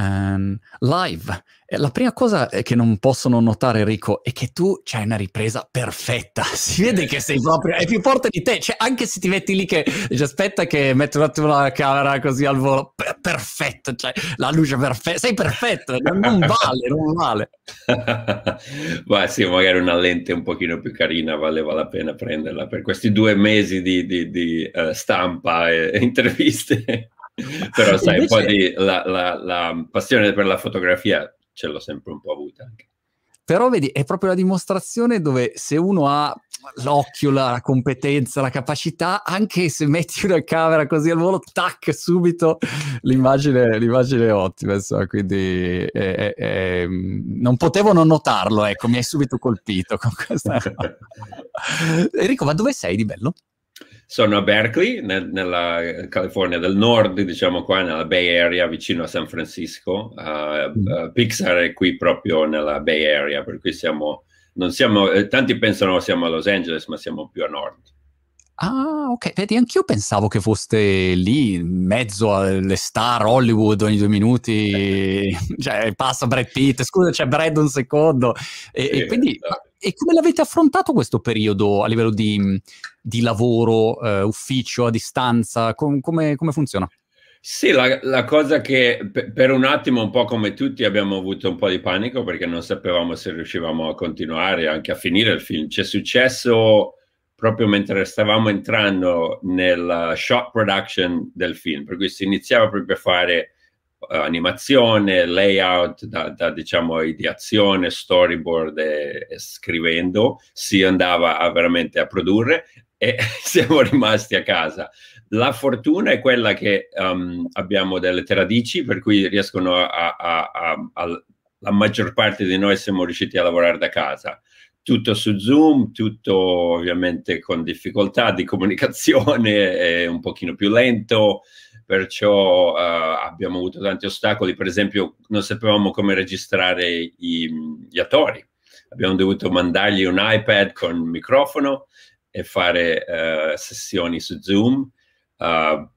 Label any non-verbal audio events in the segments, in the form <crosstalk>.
um, live. La prima cosa che non possono notare, Enrico, è che tu c'hai una ripresa perfetta. <laughs> Si vede che sei proprio, è più forte di te. Cioè, anche se ti metti lì che dici, aspetta che metto un attimo la camera così al volo, per, perfetto, cioè, la luce perfetta, sei perfetto, non <laughs> vale, non vale. <laughs> Ma sì, magari una lente un pochino più carina valeva la pena prenderla per questi due mesi di, di, di uh, stampa e interviste. Però sai, Invece... un po' di la, la, la, passione per la fotografia ce l'ho sempre un po' avuta anche. Però vedi, è proprio la dimostrazione dove se uno ha l'occhio, la competenza, la capacità, anche se metti una camera così al volo, tac, subito l'immagine, l'immagine è ottima, insomma, quindi è, è, è, non potevo non notarlo, ecco, mi hai subito colpito con questa <laughs> Enrico, ma dove sei di bello? Sono a Berkeley, nel, nella California del Nord, diciamo qua nella Bay Area, vicino a San Francisco. Uh, uh, Pixar è qui proprio nella Bay Area, per cui siamo, non siamo, eh, tanti pensano siamo a Los Angeles, ma siamo più a nord. Ah, ok. Vedi, anch'io pensavo che foste lì, in mezzo alle star Hollywood ogni due minuti. <laughs> cioè, passa Brad Pitt, scusa, c'è Brad un secondo. E, sì, e quindi, esatto. E come l'avete affrontato questo periodo a livello di, di lavoro, uh, ufficio, a distanza? Com- come, come funziona? Sì, la, la, cosa che per, un attimo, un po' come tutti, abbiamo avuto un po' di panico perché non sapevamo se riuscivamo a continuare anche a finire il film. C'è successo proprio mentre stavamo entrando nella shot production del film, per cui si iniziava proprio a fare animazione, layout, da, da, diciamo ideazione, storyboard e, e, scrivendo, si andava a, veramente a produrre e <laughs> siamo rimasti a casa. La fortuna è quella che um, abbiamo delle radici, per cui riescono a, a, a, a la maggior parte di noi siamo riusciti a lavorare da casa tutto su Zoom, tutto ovviamente con difficoltà di comunicazione, <laughs> è un pochino più lento, perciò uh, abbiamo avuto tanti ostacoli, per esempio non sapevamo come registrare i, gli attori, abbiamo dovuto mandargli un iPad con microfono e fare uh, sessioni su Zoom. Uh,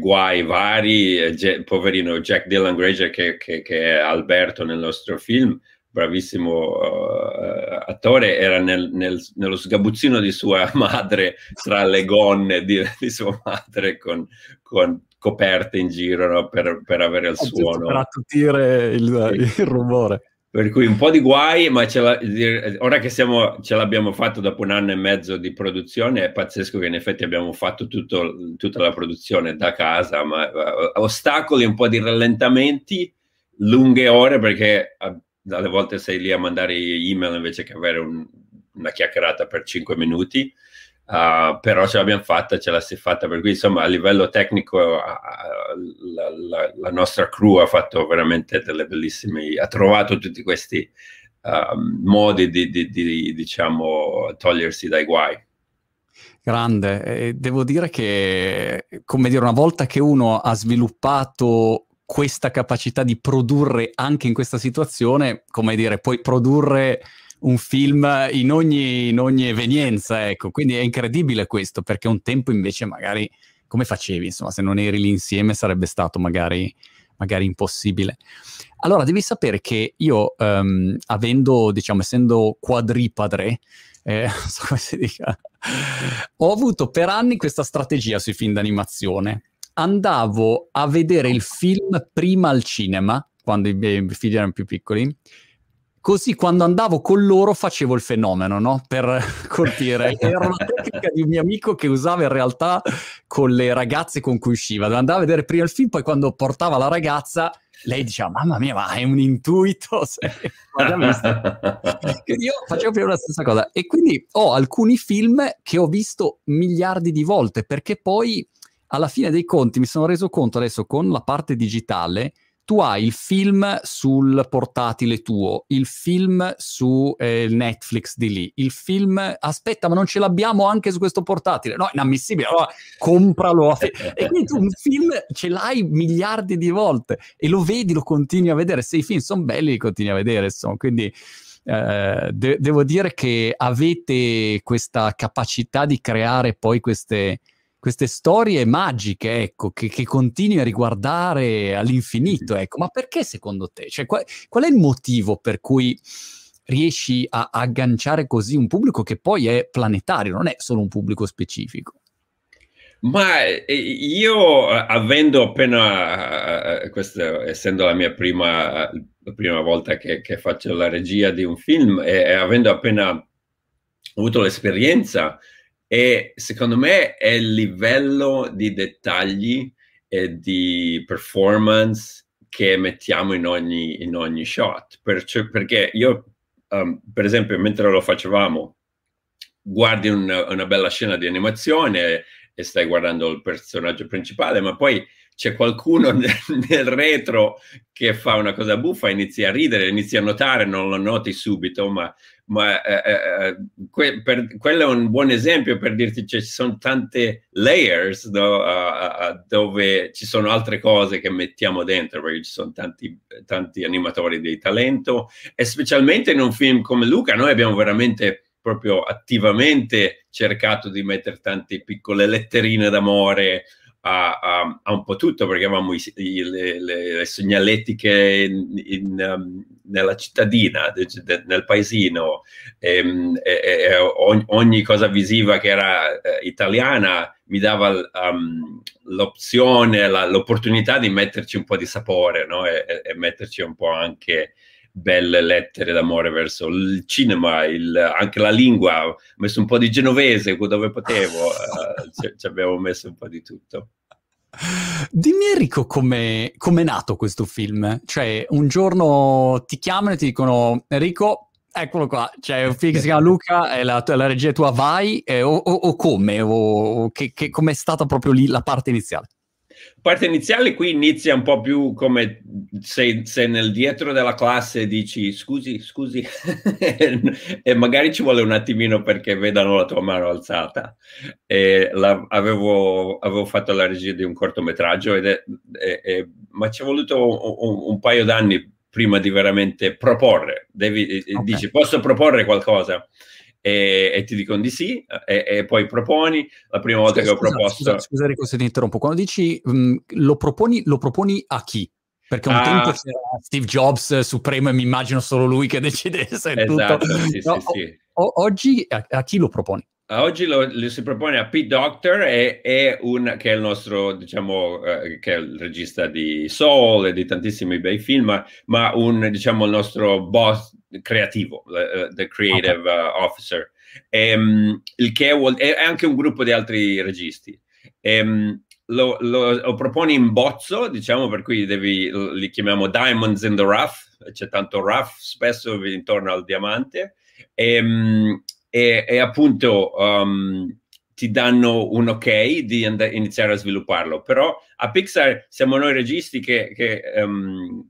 guai vari, poverino Jack Dylan Granger che, che, che, è Alberto nel nostro film, bravissimo attore, era nel, nel, nello sgabuzzino di sua <laughs> madre, tra le gonne di, di sua madre, con, con, coperte in giro no? per, per, avere il suono. Per attutire il, sì. il rumore. Per cui un po' di guai, ma ora che siamo, ce l'abbiamo fatto dopo un anno e mezzo di produzione, è pazzesco che in effetti abbiamo fatto tutto, tutta la produzione da casa, ma uh, ostacoli, un po' di rallentamenti, lunghe ore perché alle volte sei lì a mandare email invece che avere un, una chiacchierata per 5 minuti. Uh, però ce l'abbiamo fatta, ce la si è fatta, per cui insomma a livello tecnico uh, la, la, la, nostra crew ha fatto veramente delle bellissime, ha trovato tutti questi uh, modi di, di, di, diciamo, togliersi dai guai. Grande, e devo dire che, come dire, una volta che uno ha sviluppato questa capacità di produrre anche in questa situazione, come dire, puoi produrre un film in ogni, in ogni evenienza, ecco. Quindi è incredibile questo, perché un tempo invece magari, come facevi, insomma, se non eri lì insieme sarebbe stato magari, magari impossibile. Allora, devi sapere che io, um, avendo, diciamo, essendo quadripadre, eh, <laughs> so come si dica, ho avuto per anni questa strategia sui film d'animazione andavo a vedere il film prima al cinema, quando i miei figli erano più piccoli, così quando andavo con loro facevo il fenomeno, no? Per <laughs> colpire. Era una tecnica di un mio amico che usava in realtà con le ragazze con cui usciva. Andava a vedere prima il film, poi quando portava la ragazza, lei diceva, mamma mia, ma è un intuito. <laughs> <laughs> Io facevo più la stessa cosa. E quindi ho alcuni film che ho visto miliardi di volte, perché poi alla fine dei conti mi sono reso conto adesso con la parte digitale tu hai il film sul portatile tuo, il film su eh, Netflix di lì, il film, aspetta, ma non ce l'abbiamo anche su questo portatile? No, inammissibile, allora compralo. <laughs> e quindi tu un film ce l'hai miliardi di volte e lo vedi, lo continui a vedere. Se i film sono belli, li continui a vedere, insomma. Quindi eh, de- devo dire che avete questa capacità di creare poi queste queste storie magiche, ecco, che, che, continui a riguardare all'infinito, ecco. Ma perché secondo te? Cioè, qual, qual è il motivo per cui riesci a, a agganciare così un pubblico che poi è planetario, non è solo un pubblico specifico? Ma eh, io, avendo appena, eh, questa, essendo la mia prima, la prima volta che, che, faccio la regia di un film e, e avendo appena avuto l'esperienza, e secondo me è il livello di dettagli e di performance che mettiamo in ogni, in ogni shot. Perciò, perché io, um, per esempio, mentre lo facevamo, guardi un, una bella scena di animazione e stai guardando il personaggio principale, ma poi c'è qualcuno <laughs> nel, nel, retro che fa una cosa buffa, inizi a ridere, inizi a notare, non lo noti subito, ma, ma eh, eh, eh que, per, quello è un buon esempio per dirti che ci sono tante layers no, uh, uh, dove ci sono altre cose che mettiamo dentro, perché ci sono tanti, tanti animatori di talento e specialmente in un film come Luca noi abbiamo veramente proprio attivamente cercato di mettere tante piccole letterine d'amore a, a, a un po' tutto, perché avevamo i, i, le, le, segnaletiche in, in, um, nella cittadina, de, de, nel paesino, ehm, e, e, e ogni, ogni, cosa visiva che era eh, italiana mi dava um, l'opzione, la, l'opportunità di metterci un po' di sapore no? e metterci un po' anche belle lettere d'amore verso il cinema, il, anche la lingua, ho messo un po' di genovese dove potevo, <laughs> uh, ci, abbiamo messo un po' di tutto. Dimmi Enrico come è nato questo film, cioè un giorno ti chiamano e ti dicono Enrico Eccolo qua, c'è un film che si chiama Luca, è la, la regia tua vai, eh, o, o, o, come, o che, che, come è stata proprio lì la parte iniziale? Parte iniziale qui inizia un po' più come se, se nel dietro della classe dici scusi, scusi, <laughs> e magari ci vuole un attimino perché vedano la tua mano alzata. La, avevo, avevo, fatto la regia di un cortometraggio, ed è, è, è, ma ci è voluto un, un paio d'anni prima di veramente proporre. Devi, okay. Dici, posso proporre qualcosa? E, e, ti dicono di sì e, e, poi proponi. La prima volta scusa, che ho proposto... Scusa, scusa se ti interrompo, quando dici mh, lo, proponi, lo proponi a chi? Perché un ah, tempo c'era Steve Jobs supremo e mi immagino solo lui che <laughs> decidesse esatto, tutto. Sì, no, sì, sì. O, oggi a, a, chi lo proponi? Oggi lo, lo, si propone a Pete Doctor, e, e un, che è il nostro, diciamo, eh, che è il regista di Soul e di tantissimi bei film, ma, un, diciamo, il nostro boss creativo, uh, the creative uh, officer, um, il che è anche un gruppo di altri registi. Um, lo, lo, lo, proponi in bozzo, diciamo, per cui devi, li chiamiamo diamonds in the rough, c'è tanto rough spesso intorno al diamante, e, um, e, e appunto um, ti danno un ok di and- iniziare a svilupparlo. Però a Pixar siamo noi registi che, che um,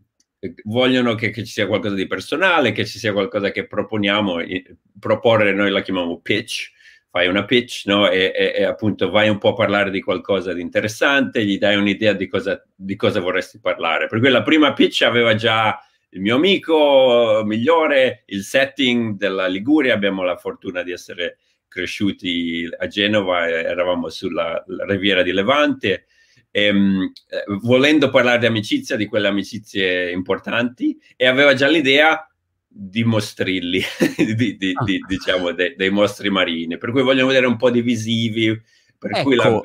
vogliono che, che, ci sia qualcosa di personale, che ci sia qualcosa che proponiamo, proporre noi la chiamiamo pitch, fai una pitch no? e, e, e, appunto vai un po' a parlare di qualcosa di interessante, gli dai un'idea di cosa, di cosa vorresti parlare. Per cui la prima pitch aveva già il mio amico migliore, il setting della Liguria, abbiamo la fortuna di essere cresciuti a Genova, eravamo sulla riviera di Levante, ehm, eh, volendo parlare di amicizia, di quelle amicizie importanti, e aveva già l'idea di mostrilli, <laughs> di, di, ah. di, diciamo, de, dei mostri marini, per cui vogliono vedere un po' di visivi, per ecco, cui la...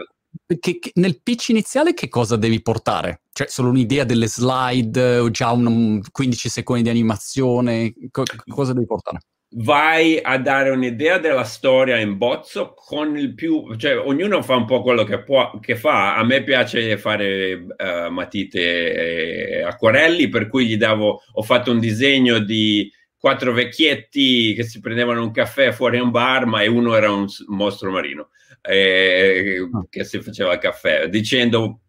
che, che nel pitch iniziale che cosa devi portare? Cioè solo un'idea delle slide già un, 15 secondi di animazione? Co- cosa devi portare? vai a dare un'idea della storia in bozzo con il più, cioè ognuno fa un po' quello che, può, che fa. A me piace fare uh, matite e acquarelli, per cui gli davo, ho fatto un disegno di quattro vecchietti che si prendevano un caffè fuori un bar, ma uno era un mostro marino eh, che si faceva il caffè, dicendo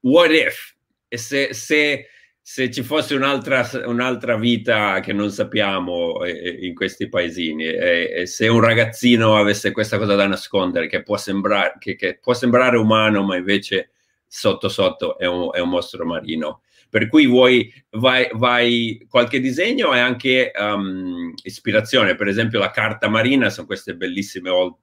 what if? E se, se se ci fosse un'altra, un'altra, vita che non sappiamo eh, in questi paesini e, e, se un ragazzino avesse questa cosa da nascondere che può sembrare, che, che può sembrare umano ma invece sotto sotto è un, è un mostro marino. Per cui vuoi, vai, vai, qualche disegno e anche um, ispirazione. Per esempio, la carta marina sono queste bellissime old,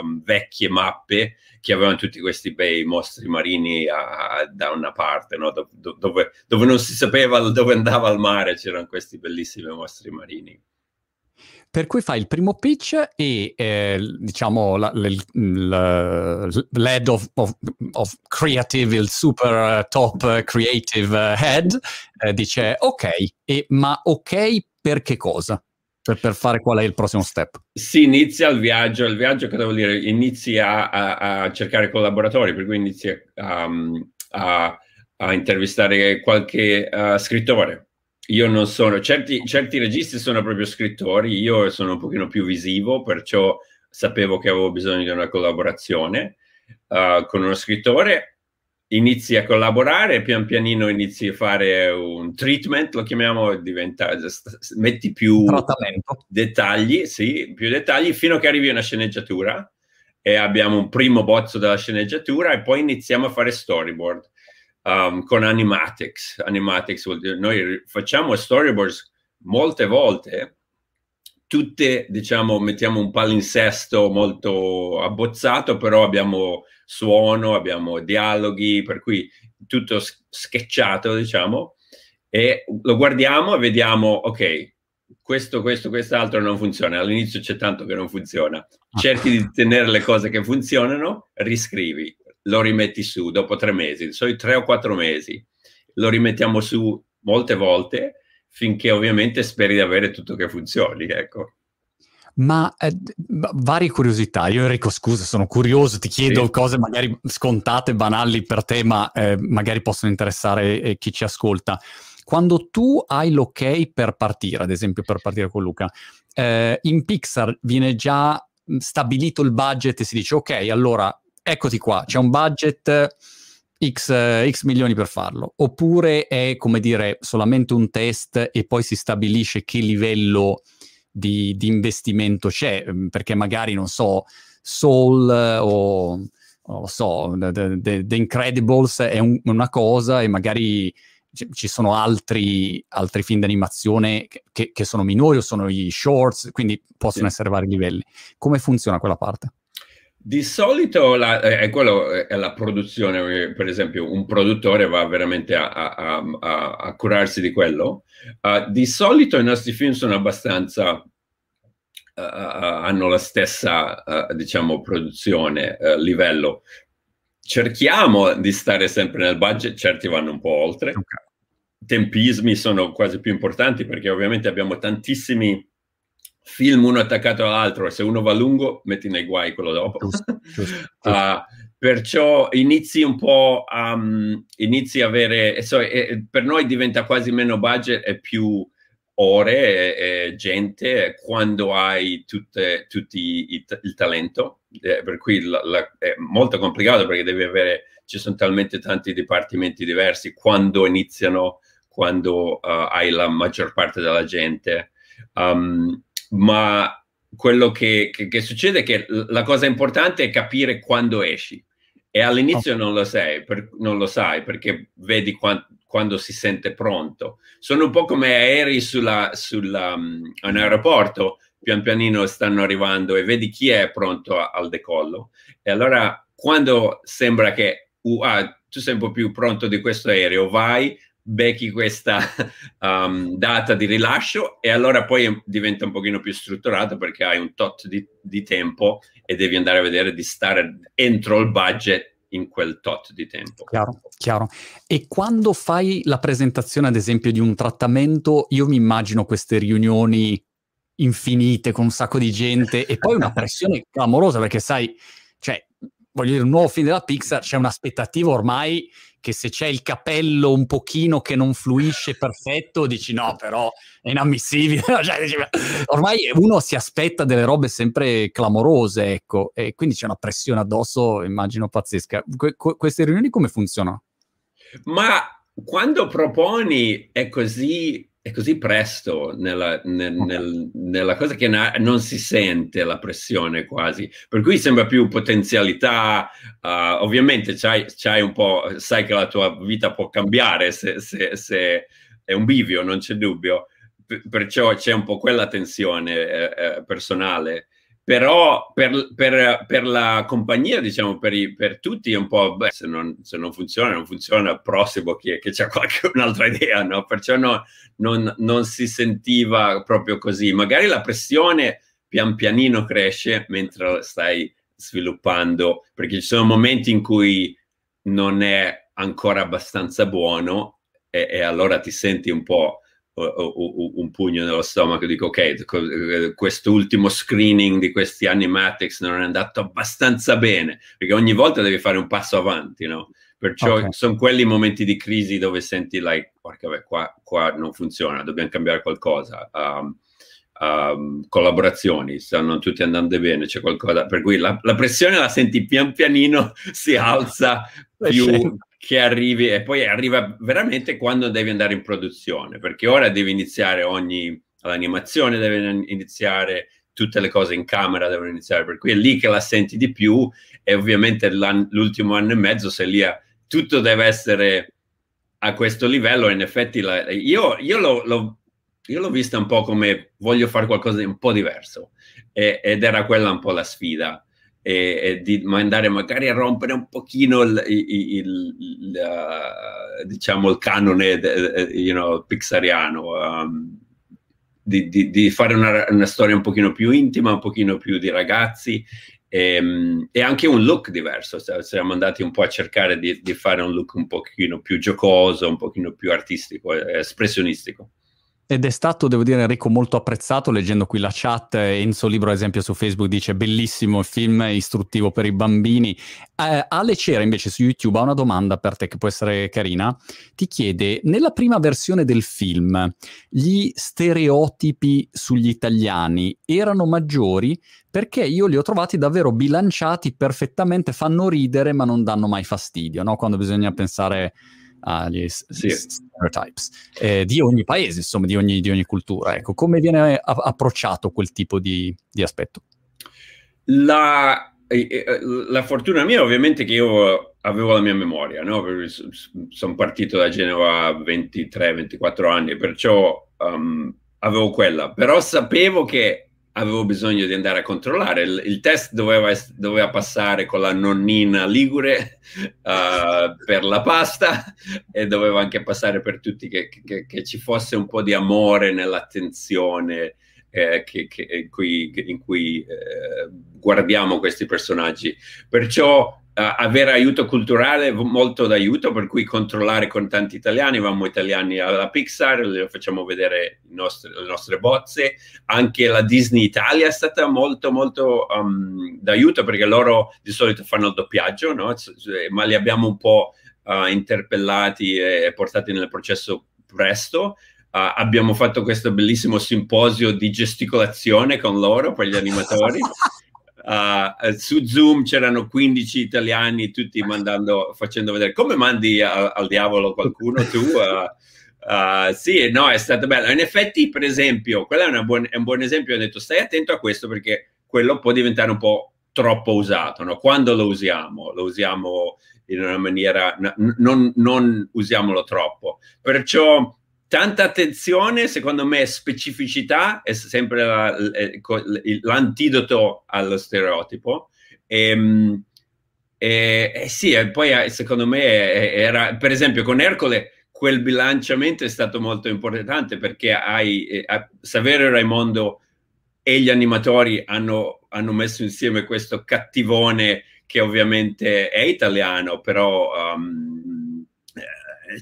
um, vecchie mappe che avevano tutti questi bei mostri marini a, da una parte, no? Do, do, dove, dove non si sapeva dove andava il mare, c'erano questi bellissimi mostri marini. Per cui fai il primo pitch e eh, diciamo l'head of, of, of, creative, il super uh, top uh, creative uh, head, eh, dice ok, e, ma ok per che cosa? Per, per, fare qual è il prossimo step? Si inizia il viaggio, il viaggio che devo dire, inizi a, a, cercare collaboratori, per cui inizi a, a intervistare qualche uh, scrittore io non sono, certi, certi registi sono proprio scrittori, io sono un pochino più visivo, perciò sapevo che avevo bisogno di una collaborazione uh, con uno scrittore, inizi a collaborare, pian pianino inizi a fare un treatment, lo chiamiamo, diventa, metti più Trattamento. dettagli, sì, più dettagli, fino a che arrivi a una sceneggiatura. E abbiamo un primo bozzo della sceneggiatura e poi iniziamo a fare storyboard um, con Animatics. Animatics vuol dire, noi facciamo storyboards molte volte, tutte, diciamo, mettiamo un palinsesto molto abbozzato, però abbiamo suono, abbiamo dialoghi, per cui tutto sketchato, diciamo, e lo guardiamo e vediamo, ok, questo, questo, quest'altro non funziona. All'inizio c'è tanto che non funziona. Cerchi di tenere le cose che funzionano, riscrivi lo rimetti su dopo tre mesi, solito tre o quattro mesi, lo rimettiamo su molte volte finché ovviamente speri di avere tutto che funzioni, ecco. Ma eh, varie curiosità. Io Enrico, scusa, sono curioso, ti chiedo sì. cose magari scontate, banali per te, ma eh, magari possono interessare eh, chi ci ascolta. Quando tu hai l'ok per partire, ad esempio per partire con Luca, eh, in Pixar viene già stabilito il budget e si dice ok, allora eccoti qua, c'è un budget X, X, milioni per farlo, oppure è come dire solamente un test e poi si stabilisce che livello di, di investimento c'è, mm, perché magari non so, Soul o non lo so, The, The, The Incredibles è un, una cosa e magari ci sono altri, altri film d'animazione che, che, sono minori o sono i shorts, quindi possono sì. essere vari livelli. Come funziona quella parte? Di solito la, è, quello, è la produzione, per esempio un produttore va veramente a, a, a, a curarsi di quello. Uh, di solito i nostri film sono abbastanza, uh, hanno la stessa, uh, diciamo, produzione, livello. Cerchiamo di stare sempre nel budget, certi vanno un po' oltre. Okay. Tempismi sono quasi più importanti perché ovviamente abbiamo tantissimi film uno attaccato all'altro e se uno va lungo metti nei guai quello dopo. Giusto, giusto, <laughs> giusto. Uh, perciò inizi un po' a um, inizi a avere, so, e, per noi diventa quasi meno budget e più ore e, e gente quando hai tutte, tutti i, il talento, eh, per cui la, la, è molto complicato perché devi avere, ci sono talmente tanti dipartimenti diversi quando iniziano, quando uh, hai la maggior parte della gente. Um, ma quello che, che, che, succede è che la cosa importante è capire quando esci e all'inizio non, lo sai, per, non lo sai perché vedi quant, quando si sente pronto. Sono un po' come aerei sulla, sulla, um, un aeroporto, pian pianino stanno arrivando e vedi chi è pronto a, al decollo. E allora quando sembra che uh, ah, tu sei un po' più pronto di questo aereo, vai, becchi questa <laughs> um, data di rilascio e allora poi diventa un pochino più strutturato perché hai un tot di, di, tempo e devi andare a vedere di stare entro il budget in quel tot di tempo. Chiaro, chiaro. E quando fai la presentazione, ad esempio, di un trattamento, io mi immagino queste riunioni infinite con un sacco di gente e poi una pressione <laughs> clamorosa perché sai, cioè, voglio dire, un nuovo film della Pixar, c'è un'aspettativa ormai che se c'è il capello un pochino che non fluisce perfetto, dici no, però è inammissibile. <laughs> cioè, ormai uno si aspetta delle robe sempre clamorose, ecco, e quindi c'è una pressione addosso, immagino, pazzesca. Que- queste riunioni come funzionano? Ma quando proponi è così è così presto nella, nel, nel, nella cosa che na- non si sente la pressione quasi, per cui sembra più potenzialità. Uh, ovviamente c'hai, c'hai, un po', sai che la tua vita può cambiare se, se, se è un bivio, non c'è dubbio. P- perciò c'è un po' quella tensione eh, eh, personale però per, per, per, la compagnia, diciamo, per, i, per tutti è un po', beh, se non, se non funziona, non funziona, prossimo chi che c'è qualche <laughs> un'altra idea, no? Perciò no, non, non, si sentiva proprio così. Magari la pressione pian pianino cresce mentre stai sviluppando, perché ci sono momenti in cui non è ancora abbastanza buono e, e allora ti senti un po' un pugno nello stomaco, dico ok, eh, quest'ultimo screening di questi animatics non è andato abbastanza bene, perché ogni volta devi fare un passo avanti, no? Perciò okay. sono quelli momenti di crisi dove senti, like, porca beh, qua, qua non funziona, dobbiamo cambiare qualcosa. Um, um, collaborazioni stanno tutti andando bene, c'è qualcosa, per cui la, la pressione la senti pian pianino, <laughs> si alza più, che arrivi e poi arriva veramente quando devi andare in produzione, perché ora devi iniziare ogni l'animazione deve iniziare, tutte le cose in camera devono iniziare, per cui è lì che la senti di più e ovviamente l'ultimo anno e mezzo sei lì a, tutto deve essere a questo livello in effetti la, io, io, l'ho, l'ho, io, l'ho, vista un po' come voglio fare qualcosa di un po' diverso e, ed era quella un po' la sfida e, e, di andare magari a rompere un pochino il, il, il, il uh, diciamo il canone de, you know, pixariano um, di, di, di, fare una, una, storia un pochino più intima un pochino più di ragazzi e, um, e anche un look diverso. Siamo andati un po' a cercare di, di fare un look un pochino più giocoso un pochino più artistico espressionistico ed è stato, devo dire, Enrico, molto apprezzato. Leggendo qui la chat, Enzo Libro, ad esempio, su Facebook dice bellissimo il film, istruttivo per i bambini. Eh, Ale Cera, invece, su YouTube ha una domanda per te che può essere carina. Ti chiede, nella prima versione del film, gli stereotipi sugli italiani erano maggiori? Perché io li ho trovati davvero bilanciati perfettamente, fanno ridere ma non danno mai fastidio, no? Quando bisogna pensare agli sì. stereotypes eh, di ogni paese, insomma, di ogni, di ogni cultura. Ecco, come viene a- approcciato quel tipo di, di aspetto? La, eh, eh, la, fortuna mia ovviamente che io avevo la mia memoria, no? sono partito da Genova a 23-24 anni, perciò um, avevo quella, però sapevo che avevo bisogno di andare a controllare. Il, il test doveva, doveva, passare con la nonnina Ligure uh, <laughs> per la pasta e doveva anche passare per tutti che, che, che ci fosse un po' di amore nell'attenzione eh, che, in cui, in cui eh, guardiamo questi personaggi. Perciò uh, avere aiuto culturale molto d'aiuto, per cui controllare con tanti italiani, avevamo italiani alla Pixar, le facciamo vedere nostri, le nostre bozze, anche la Disney Italia è stata molto molto um, d'aiuto perché loro di solito fanno il doppiaggio, no? ma li abbiamo un po' uh, interpellati e portati nel processo presto. Uh, abbiamo fatto questo bellissimo simposio di gesticolazione con loro per gli animatori. Uh, <laughs> su Zoom c'erano 15 italiani tutti mandando, facendo vedere come mandi a, al diavolo qualcuno tu. Uh, <laughs> uh, sì, no, è stato bello. In effetti, per esempio, quello è, buon, è, un buon esempio. Ho detto stai attento a questo perché quello può diventare un po' troppo usato. No? Quando lo usiamo, lo usiamo in una maniera, n- non, non usiamolo troppo. Perciò tanta attenzione, secondo me, specificità è sempre la, l'antidoto allo stereotipo. Ehm, e, e, e, sì, e poi eh, secondo me era, per esempio, con Ercole quel bilanciamento è stato molto importante perché hai eh, Saverio Raimondo e gli animatori hanno, hanno messo insieme questo cattivone che ovviamente è italiano, però um,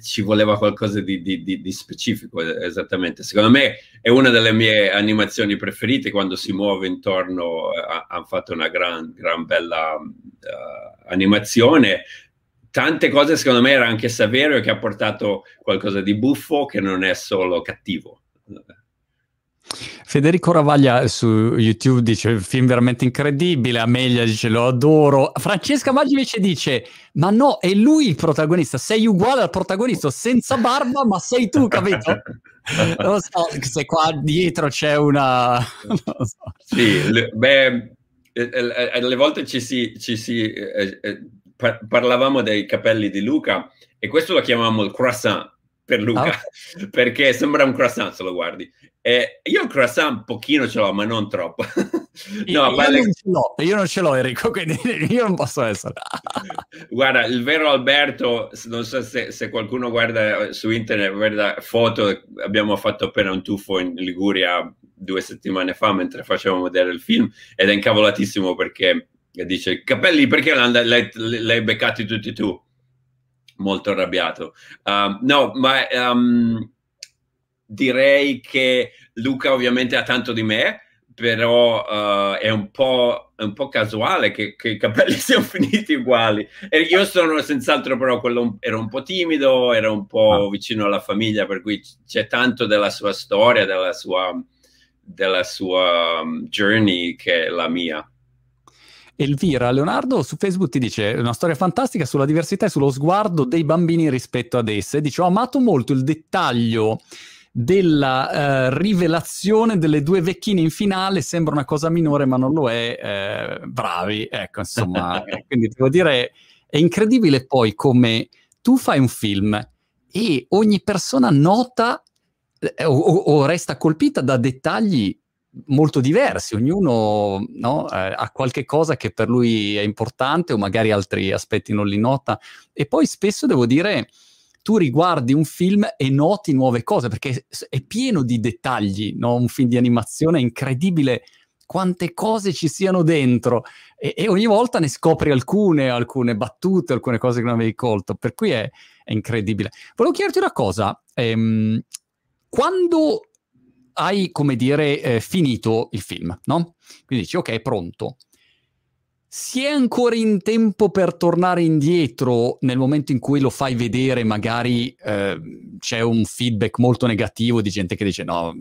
ci voleva qualcosa di, di, di, di, specifico, esattamente. Secondo me è una delle mie animazioni preferite quando si muove intorno, hanno fatto una gran, gran bella uh, animazione. Tante cose secondo me era anche Saverio che ha portato qualcosa di buffo che non è solo cattivo. Federico Ravaglia su YouTube dice film veramente incredibile, Amelia dice lo adoro, Francesca Maggi invece dice ma no, è lui il protagonista, sei uguale al protagonista senza barba ma sei tu, capito? <laughs> non lo so se qua dietro c'è una... <laughs> So. Sì, le, beh, alle volte ci si, ci si eh, eh, parlavamo dei capelli di Luca e questo lo chiamavamo il croissant per Luca, ah. <laughs> perché sembra un croissant se lo guardi. Eh, io il croissant un pochino ce l'ho, ma non troppo. <laughs> no, io, palle... non ce l'ho, io non ce l'ho Enrico, quindi <laughs> io non posso essere. Guarda, il vero Alberto, non so se, se, qualcuno guarda su internet, guarda foto, abbiamo fatto appena un tuffo in Liguria due settimane fa mentre facevamo vedere il film ed è incavolatissimo perché dice capelli perché l'hai beccati tutti tu? Molto arrabbiato. Uh, no, ma... Um, direi che Luca ovviamente ha tanto di me, però uh, è, un è, un po', casuale che, che, i capelli <laughs> siano finiti uguali. E io sono senz'altro però quello, ero un po' timido, ero un po' ah. vicino alla famiglia, per cui c'è tanto della sua storia, della sua, della sua um, journey che è la mia. Elvira Leonardo su Facebook ti dice una storia fantastica sulla diversità e sullo sguardo dei bambini rispetto ad esse. Dice ho amato molto il dettaglio della uh, rivelazione delle due vecchine in finale sembra una cosa minore ma non lo è eh, bravi ecco insomma <laughs> quindi devo dire è incredibile poi come tu fai un film e ogni persona nota eh, o, o, resta colpita da dettagli molto diversi, ognuno no, eh, ha qualche cosa che per lui è importante o magari altri aspetti non li nota e poi spesso devo dire tu riguardi un film e noti nuove cose, perché è pieno di dettagli, no? un film di animazione è incredibile quante cose ci siano dentro e, e, ogni volta ne scopri alcune, alcune battute, alcune cose che non avevi colto, per cui è, è incredibile. Volevo chiederti una cosa, ehm, quando hai, come dire, eh, finito il film, no? Quindi dici, ok, è pronto si è ancora in tempo per tornare indietro nel momento in cui lo fai vedere, magari eh, c'è un feedback molto negativo di gente che dice no,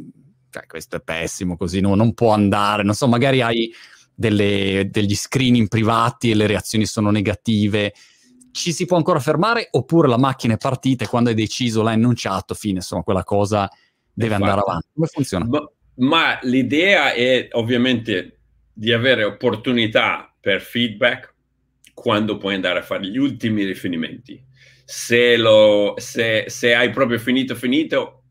cioè, questo è pessimo, così no, non può andare, non so, magari hai delle, degli screening privati e le reazioni sono negative. Ci si può ancora fermare oppure la macchina è partita e quando hai deciso, l'hai annunciato, fine, insomma, quella cosa deve Infatti, andare avanti. Come funziona? Ma, ma l'idea è ovviamente di avere opportunità per feedback quando puoi andare a fare gli ultimi rifinimenti. Se, lo, se, se hai proprio finito, finito,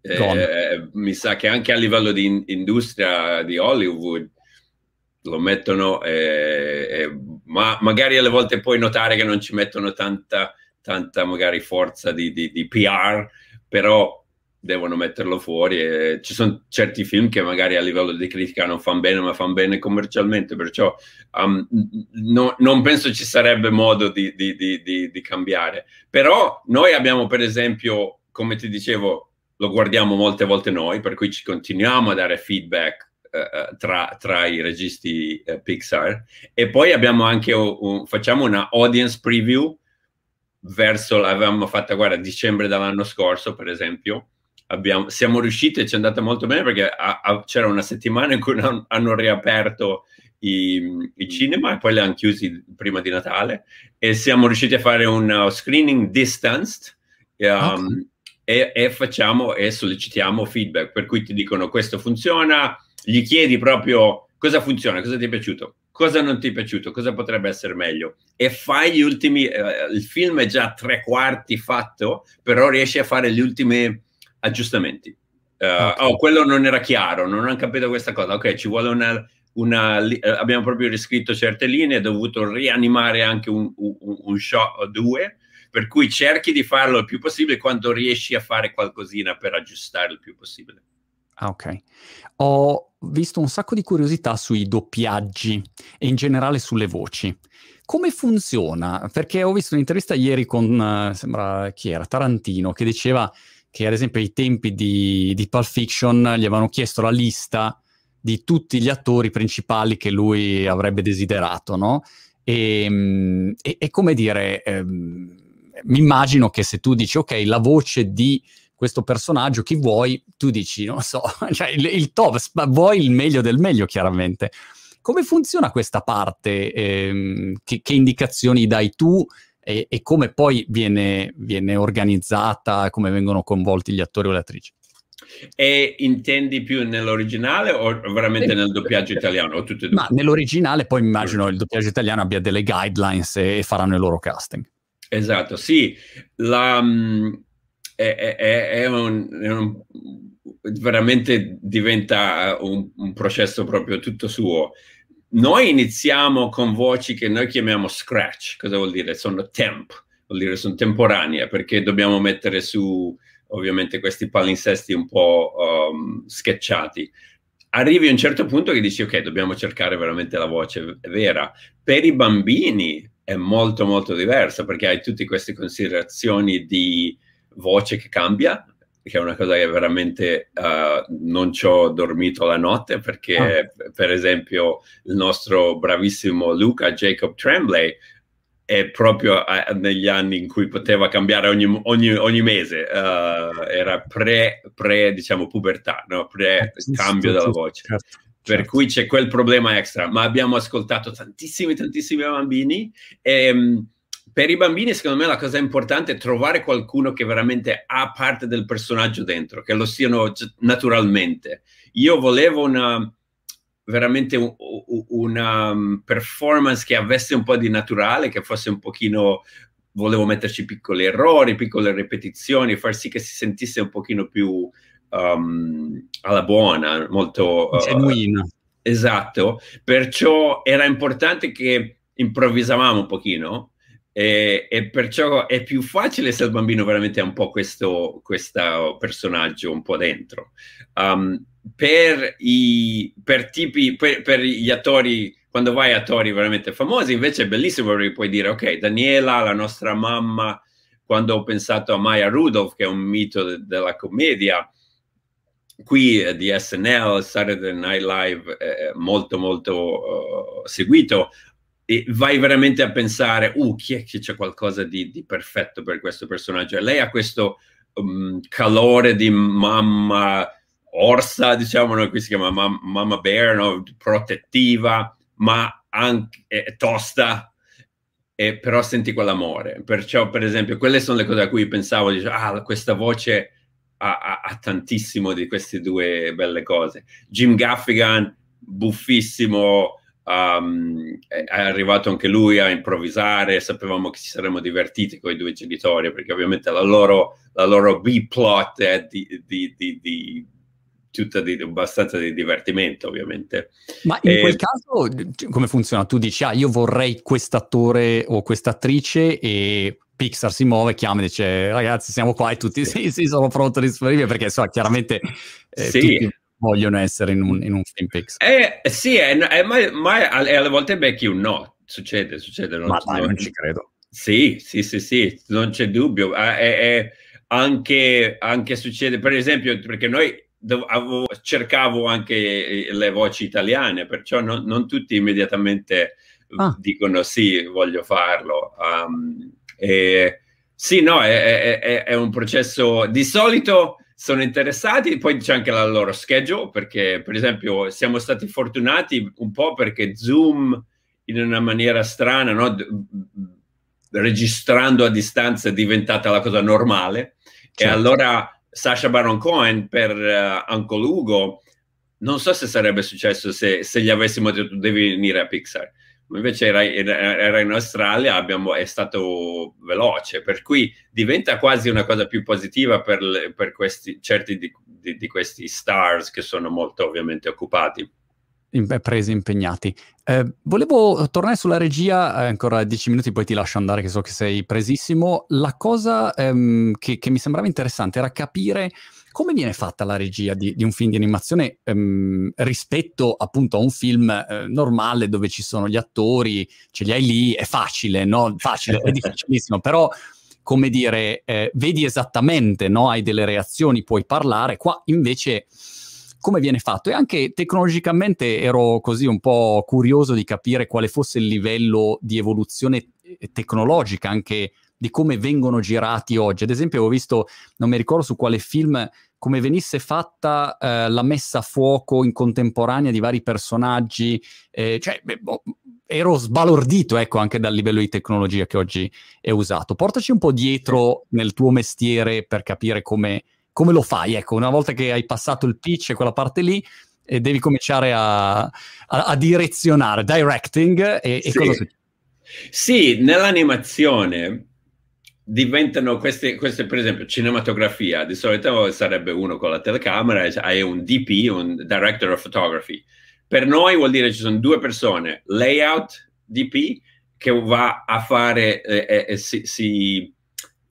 eh, mi sa che anche a livello di in, industria di Hollywood lo mettono, eh, eh, ma magari alle volte puoi notare che non ci mettono tanta, tanta magari forza di, di, di PR, però devono metterlo fuori. E ci sono certi film che magari a livello di critica non fanno bene, ma fanno bene commercialmente, perciò um, no, non penso ci sarebbe modo di, di, di, di, cambiare. Però noi abbiamo, per esempio, come ti dicevo, lo guardiamo molte volte noi, per cui ci continuiamo a dare feedback. Uh, tra, tra, i registi uh, Pixar e poi abbiamo anche un, facciamo una audience preview verso l'avevamo fatta guarda dicembre dell'anno scorso per esempio abbiamo, siamo riusciti e ci è andata molto bene perché a, a, c'era una settimana in cui non, hanno riaperto i, i, cinema e poi li hanno chiusi prima di Natale e siamo riusciti a fare un uh, screening distanced um, okay. e, e, facciamo e sollecitiamo feedback per cui ti dicono questo funziona, gli chiedi proprio cosa funziona, cosa ti è piaciuto, cosa non ti è piaciuto, cosa potrebbe essere meglio e fai gli ultimi, uh, il film è già tre quarti fatto, però riesci a fare gli ultimi aggiustamenti. Uh, okay. Oh, quello non era chiaro, non ho capito questa cosa. Ok, ci vuole una, una uh, abbiamo proprio riscritto certe linee, ho dovuto rianimare anche un, un, un shot o due, per cui cerchi di farlo il più possibile quando riesci a fare qualcosina per aggiustare il più possibile. Ah, ok. Ho visto un sacco di curiosità sui doppiaggi e in generale sulle voci. Come funziona? Perché ho visto un'intervista ieri con, uh, sembra chi era, Tarantino, che diceva che ad esempio ai tempi di, di Pulp Fiction gli avevano chiesto la lista di tutti gli attori principali che lui avrebbe desiderato, no? E, ehm, e, e come dire, ehm, mi immagino che se tu dici ok, la voce di questo personaggio, chi vuoi, tu dici, non so, <laughs> cioè il, il top, vuoi il meglio del meglio chiaramente. Come funziona questa parte? Ehm, che, che, indicazioni dai tu e, e come poi viene, viene, organizzata, come vengono coinvolti gli attori o le attrici? E intendi più nell'originale o veramente nel doppiaggio italiano? Due? Ma nell'originale poi immagino il doppiaggio italiano abbia delle guidelines e, e faranno il loro casting. Esatto, sì. La, um, è, è, è, un, è un, veramente diventa un, un, processo proprio tutto suo. Noi iniziamo con voci che noi chiamiamo scratch, cosa vuol dire? Sono temp, vuol dire sono temporanee, perché dobbiamo mettere su ovviamente questi palinsesti un po' um, sketchati. Arrivi a un certo punto che dici ok, dobbiamo cercare veramente la voce vera. Per i bambini è molto molto diversa perché hai tutte queste considerazioni di voce che cambia, che è una cosa che veramente uh, non ci ho dormito la notte perché, ah. per esempio, il nostro bravissimo Luca Jacob Tremblay è proprio uh, negli anni in cui poteva cambiare ogni, ogni, ogni mese, uh, era pre, pre, diciamo, pubertà, no? pre cambio della voce. Certo, per certo. cui c'è quel problema extra, ma abbiamo ascoltato tantissimi, tantissimi bambini e um, per i bambini, secondo me, la cosa importante è trovare qualcuno che veramente ha parte del personaggio dentro, che lo siano naturalmente. Io volevo una veramente un, una um, performance che avesse un po' di naturale, che fosse un pochino volevo metterci piccoli errori, piccole ripetizioni, far sì che si sentisse un pochino più um, alla buona, molto uh, genuino. Uh, esatto, perciò era importante che improvvisavamo un pochino e, e, perciò è più facile se il bambino veramente ha un po' questo, questo personaggio un po' dentro. Um, per, i, per, tipi, per, per, gli attori, quando vai a attori veramente famosi, invece è bellissimo perché puoi dire, ok, Daniela, la nostra mamma, quando ho pensato a Maya Rudolph, che è un mito de- della commedia, qui eh, di SNL, Saturday Night Live, eh, molto molto uh, seguito, e vai veramente a pensare, uh, chi è che c'è qualcosa di, di perfetto per questo personaggio? Lei ha questo um, calore di mamma orsa, diciamo, no? qui si chiama mam- mamma bear, no? protettiva, ma anche eh, tosta, e però senti quell'amore. Perciò, per esempio, quelle sono le cose a cui pensavo, dicevo, ah, questa voce ha, ha, ha tantissimo di queste due belle cose. Jim Gaffigan, buffissimo, Um, è arrivato anche lui a improvvisare, sapevamo che ci saremmo divertiti con i due genitori, perché ovviamente la loro, la loro B-plot è di, di, di, di tutta di, abbastanza di divertimento, ovviamente. Ma in e... quel caso come funziona? Tu dici, ah, io vorrei quest'attore o quest'attrice e Pixar si muove, chiama e dice, ragazzi, siamo qua e tutti, sì, sì, sono pronto disponibile, perché so, chiaramente eh, sì. tutti vogliono essere in un, in un film Pixar. Eh, sì, è, è, ma, ma alle volte becchi un no, succede, succede. Non, ma dai, non, non ci credo. Sì, sì, sì, sì, non c'è dubbio. È, è, anche, anche succede, per esempio, perché noi avevo, cercavo anche le voci italiane, perciò non, non tutti immediatamente ah. dicono sì, voglio farlo. Um, e, sì, no, è, è, è, un processo di solito sono interessati, poi c'è anche la loro schedule, perché per esempio siamo stati fortunati un po' perché Zoom in una maniera strana, no? registrando a distanza è diventata la cosa normale certo. e allora Sasha Baron Cohen per uh, Uncle Ugo non so se sarebbe successo se, se gli avessimo detto devi venire a Pixar invece era, era in Australia, abbiamo, è stato veloce, per cui diventa quasi una cosa più positiva per, per questi, certi di, di, di, questi stars che sono molto ovviamente occupati. Presi, impegnati. Eh, volevo tornare sulla regia, eh, ancora dieci minuti, poi ti lascio andare, che so che sei presissimo. La cosa ehm, che, che mi sembrava interessante era capire come viene fatta la regia di, di un film di animazione ehm, rispetto appunto a un film eh, normale dove ci sono gli attori, ce li hai lì, è facile, no? Facile, è <laughs> difficilissimo, però come dire, eh, vedi esattamente, no? Hai delle reazioni, puoi parlare, qua invece come viene fatto e anche tecnologicamente ero così un po' curioso di capire quale fosse il livello di evoluzione eh, tecnologica anche di come vengono girati oggi. Ad esempio, avevo visto, non mi ricordo su quale film, come venisse fatta eh, la messa a fuoco in contemporanea di vari personaggi, eh, cioè beh, boh, ero sbalordito ecco anche dal livello di tecnologia che oggi è usato. Portaci un po' dietro nel tuo mestiere per capire come, come lo fai. Ecco, una volta che hai passato il pitch e quella parte lì, e devi cominciare a, a, a direzionare, directing e, sì. e cosa succede? Sì, nell'animazione diventano queste, queste, per esempio, cinematografia. Di solito sarebbe uno con la telecamera, hai un DP, un Director of Photography. Per noi vuol dire ci sono due persone, layout DP, che va a fare, eh, eh, si, si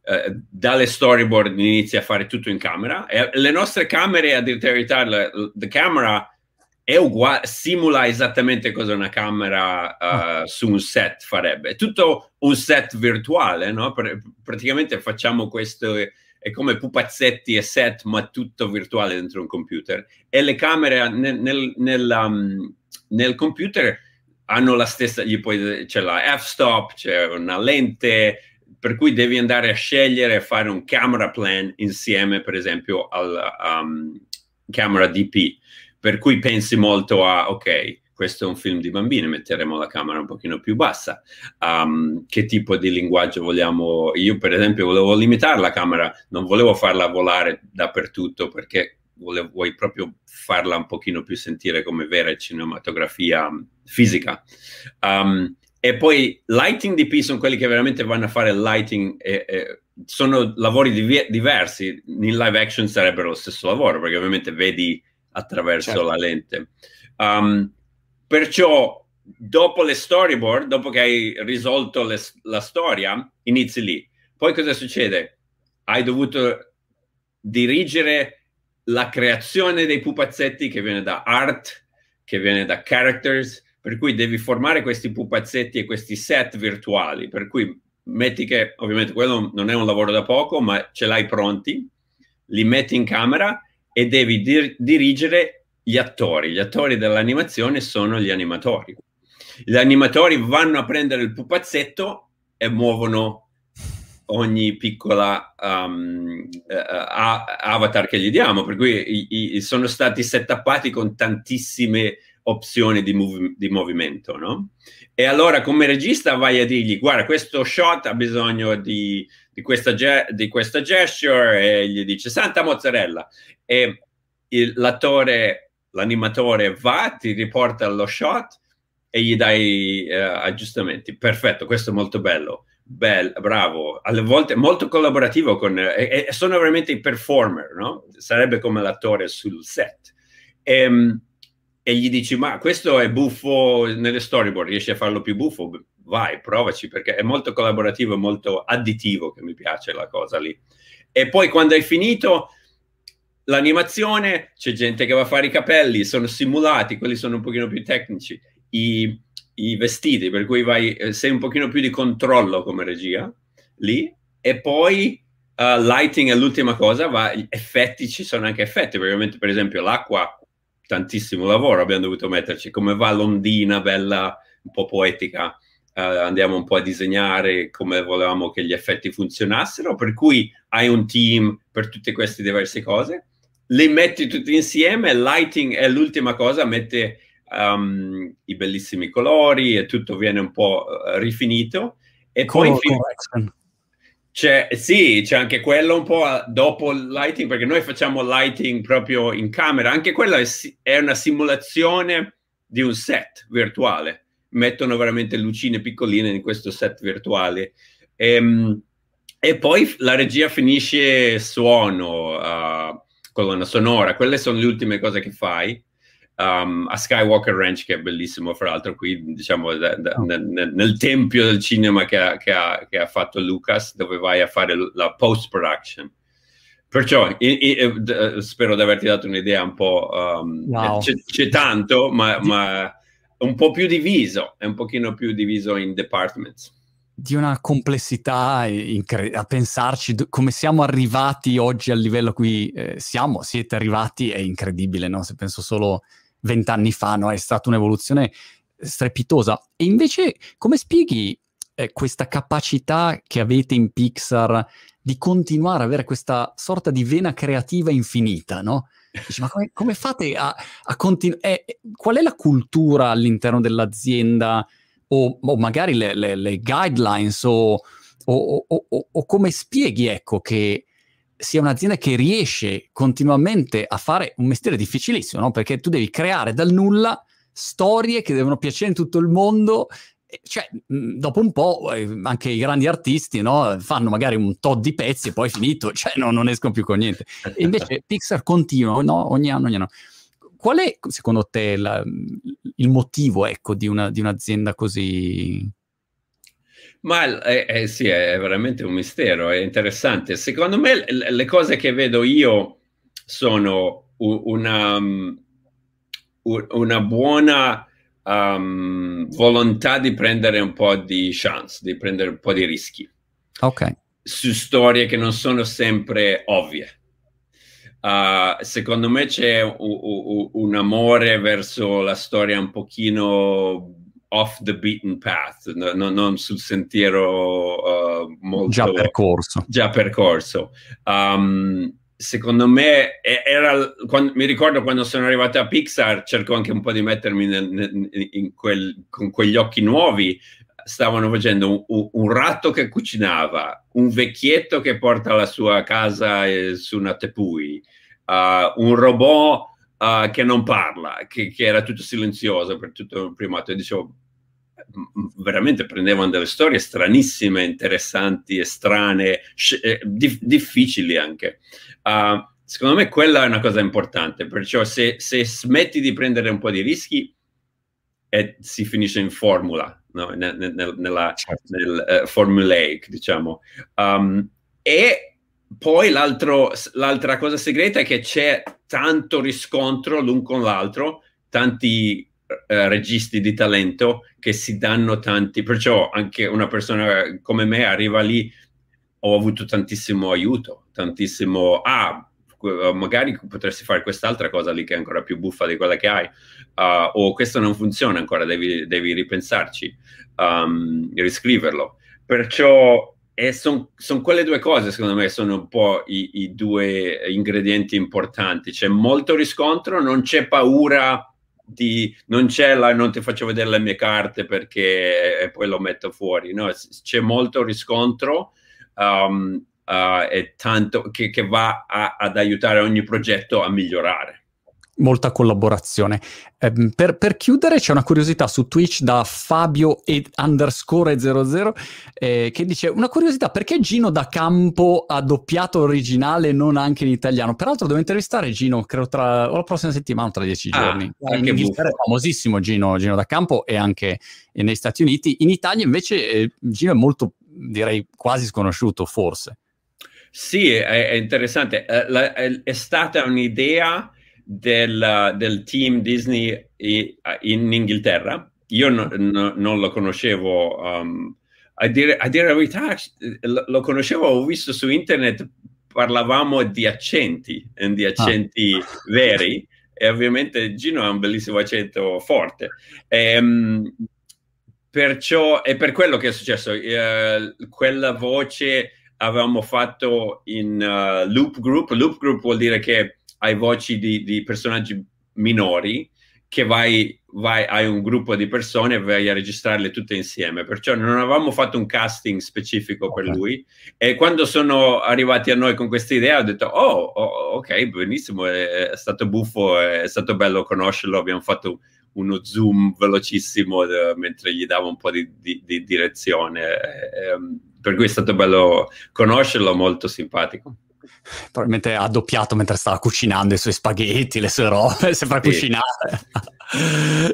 eh, dalle storyboard inizia a fare tutto in camera. E le nostre camere, a dire la verità, la, la camera è uguale, simula esattamente cosa una camera uh, su un set farebbe. È tutto un set virtuale, no? Pr- praticamente facciamo questo, è come pupazzetti e set, ma tutto virtuale dentro un computer. E le camere nel, nel, nel, um, nel computer hanno la stessa, puoi, c'è la f-stop, c'è una lente, per cui devi andare a scegliere e fare un camera plan insieme, per esempio, al um, camera DP per cui pensi molto a, ok, questo è un film di bambini, metteremo la camera un pochino più bassa. Um, che tipo di linguaggio vogliamo? Io, per esempio, volevo limitare la camera, non volevo farla volare dappertutto perché volevo, vuoi proprio farla un pochino più sentire come vera cinematografia fisica. Um, e poi lighting DP sono quelli che veramente vanno a fare lighting e, e sono lavori div- diversi. In live action sarebbero lo stesso lavoro perché ovviamente vedi attraverso certo. la lente. Um, perciò, dopo le storyboard, dopo che hai risolto le, la storia, inizi lì. Poi cosa succede? Hai dovuto dirigere la creazione dei pupazzetti che viene da art, che viene da characters, per cui devi formare questi pupazzetti e questi set virtuali, per cui metti che ovviamente quello non è un lavoro da poco, ma ce l'hai pronti, li metti in camera e devi dir- dirigere gli attori. Gli attori dell'animazione sono gli animatori. Gli animatori vanno a prendere il pupazzetto e muovono ogni piccola um, uh, avatar che gli diamo, per cui i, i, sono stati settappati con tantissime opzioni di, mov- di movimento, no? E allora come regista vai a dirgli, guarda, questo shot ha bisogno di, di, questa, ge- di questa gesture e gli dice, santa mozzarella, e il, l'attore, l'animatore va, ti riporta lo shot e gli dai uh, aggiustamenti. Perfetto, questo è molto bello. Bello, bravo, alle volte molto collaborativo con, e, e sono veramente i performer, no? Sarebbe come l'attore sul set. E, ehm, e gli dici, ma questo è buffo nelle storyboard, riesci a farlo più buffo? Vai, provaci, perché è molto collaborativo, molto additivo, che mi piace la cosa lì. E poi quando hai finito, l'animazione, c'è gente che va a fare i capelli, sono simulati, quelli sono un pochino più tecnici, i, i vestiti, per cui vai, eh, sei un pochino più di controllo come regia lì, e poi uh, lighting è l'ultima cosa, va, effetti, ci sono anche effetti, ovviamente per esempio l'acqua, tantissimo lavoro abbiamo dovuto metterci, come va l'ondina bella, un po' poetica, uh, andiamo un po' a disegnare come volevamo che gli effetti funzionassero, per cui hai un team per tutte queste diverse cose le metti tutte insieme, lighting è l'ultima cosa, mette um, i bellissimi colori e tutto viene un po' uh, rifinito. E Color poi correction. C'è, sì, c'è anche quello un po' dopo il lighting, perché noi facciamo lighting proprio in camera, anche quella è, è una simulazione di un set virtuale. Mettono veramente lucine piccoline in questo set virtuale. E, ehm, e poi la regia finisce suono, uh, colonna sonora, quelle sono le ultime cose che fai. Um, a Skywalker Ranch, che è bellissimo, fra l'altro, qui diciamo da, da, oh. nel, nel, tempio del cinema che ha, che, ha, che ha, fatto Lucas, dove vai a fare la post-production. Perciò i, i, eh, spero di averti dato un'idea un po'. Um, wow. c'è, c'è, tanto, ma, ma un po' più diviso, è un pochino più diviso in departments di una complessità incre- a pensarci d- come siamo arrivati oggi al livello a cui eh, siamo, siete arrivati, è incredibile, no? Se penso solo vent'anni fa, no? È stata un'evoluzione strepitosa. E invece, come spieghi eh, questa capacità che avete in Pixar di continuare ad avere questa sorta di vena creativa infinita, no? Dici, ma come, come fate a, a continuare? Eh, qual è la cultura all'interno dell'azienda o, o magari le, le, le guidelines o, o, o, come spieghi, ecco, che sia un'azienda che riesce continuamente a fare un mestiere difficilissimo, no? Perché tu devi creare dal nulla storie che devono piacere in tutto il mondo cioè, dopo un po' eh, anche i grandi artisti no, fanno magari un tot di pezzi e poi è finito, <laughs> cioè no, non escono più con niente. E invece <laughs> Pixar continua no, ogni anno, ogni anno. Qual è secondo te la, il motivo ecco, di, una, di un'azienda così? Ma eh, eh, sì, è veramente un mistero, è interessante. Secondo me le cose che vedo io sono una, una buona um, volontà di prendere un po' di chance, di prendere un po' di rischi. Ok. Su storie che non sono sempre ovvie. Uh, secondo me c'è u- u- un amore verso la storia un pochino off the beaten path, no, no, non sul sentiero uh, molto... Già percorso. Già percorso. Um, secondo me era quando, mi ricordo quando sono arrivato a Pixar cerco anche un po' di mettermi nel, nel, quel, con quegli occhi nuovi stavano facendo un, un, ratto che cucinava un vecchietto che porta la sua casa eh, su una tepui uh, un robot uh, che non parla che, che, era tutto silenzioso per tutto il primato e dicevo veramente prendevano delle storie stranissime, interessanti strane, eh, dif- difficili anche. Uh, secondo me quella è una cosa importante, perciò se, se, smetti di prendere un po' di rischi e si finisce in formula, no? nel, nel, nella, certo. nel uh, formulaic, diciamo. Um, e poi l'altra cosa segreta è che c'è tanto riscontro l'un con l'altro, tanti uh, registi di talento che si danno tanti, perciò anche una persona come me arriva lì, ho avuto tantissimo aiuto tantissimo, ah, magari potresti fare quest'altra cosa lì che è ancora più buffa di quella che hai, uh, o questo non funziona ancora, devi, devi ripensarci, um, riscriverlo. Perciò sono son quelle due cose, secondo me, sono un po' i, i, due ingredienti importanti. C'è molto riscontro, non c'è paura di... non c'è la non ti faccio vedere le mie carte perché e poi lo metto fuori, no? C'è molto riscontro um, uh, e tanto che, che va a, ad aiutare ogni progetto a migliorare molta collaborazione. Eh, per, per, chiudere c'è una curiosità su Twitch da Fabio ed underscore 00 eh, che dice una curiosità perché Gino da Campo ha doppiato l'originale e non anche in italiano? Peraltro devo intervistare Gino credo tra la prossima settimana tra dieci ah, giorni. In Inghilterra è famosissimo Gino, Gino da Campo e anche negli Stati Uniti. In Italia invece eh, Gino è molto direi quasi sconosciuto forse. Sì, è, è interessante. È, eh, è, è, stata un'idea del, del team Disney in Inghilterra. Io no, no, non lo conoscevo. Um, a, dire, a, dire, la verità, lo, conoscevo, ho visto su internet, parlavamo di accenti, di accenti ah. veri. E ovviamente Gino ha un bellissimo accento forte. E, um, perciò è per quello che è successo. Uh, quella voce avevamo fatto in uh, loop group. Loop group vuol dire che hai voci di, di personaggi minori che vai, vai, hai un gruppo di persone e vai a registrarle tutte insieme. Perciò non avevamo fatto un casting specifico okay. per lui. E quando sono arrivati a noi con questa idea, ho detto: Oh, oh ok, benissimo, è, è, stato buffo, è stato bello conoscerlo. Abbiamo fatto uno zoom velocissimo de, eh, mentre gli davo un po' di, di, di direzione. E, ehm, per cui è stato bello conoscerlo, molto simpatico. Probabilmente ha doppiato mentre stava cucinando i suoi spaghetti, le sue robe, <laughs> sembra sì. cucinare.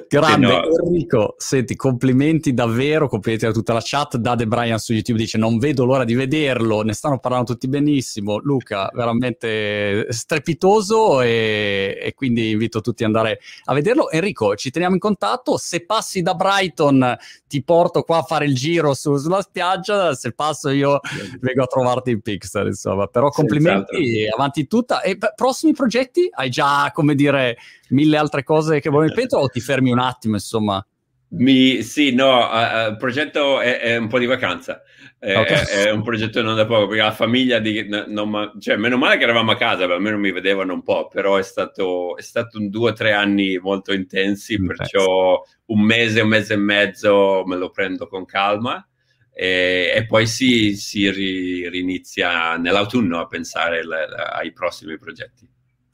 Grande no. Enrico, senti, complimenti davvero, complimenti a tutta la chat. Dade Brian su YouTube dice non vedo l'ora di vederlo, ne stanno parlando tutti benissimo. Luca, veramente strepitoso e, e quindi invito tutti ad andare a vederlo. Enrico, ci teniamo in contatto, se passi da Brighton ti porto qua a fare il giro su, sulla spiaggia, se passo io vengo a trovarti in Pixar, insomma. Però complimenti, avanti tutta. E prossimi progetti? Hai già, come dire mille altre cose che vuoi ripetere o ti fermi un attimo, insomma? Mi, sì, no, uh, il progetto è, è, un po' di vacanza, è, okay. è, un progetto non da poco, perché la famiglia, di, non, cioè, meno male che eravamo a casa, almeno mi vedevano un po', però è stato, è stato un due o tre anni molto intensi, mm, perciò un mese, un mese e mezzo me lo prendo con calma e, e poi si, si ri, rinizia nell'autunno a pensare le, le, ai prossimi progetti.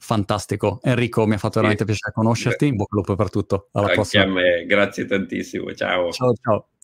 Fantastico. Enrico, mi ha fatto veramente piacere conoscerti. In bocca al lupo per tutto. Alla Anche prossima. a me, grazie tantissimo. Ciao. Ciao, ciao.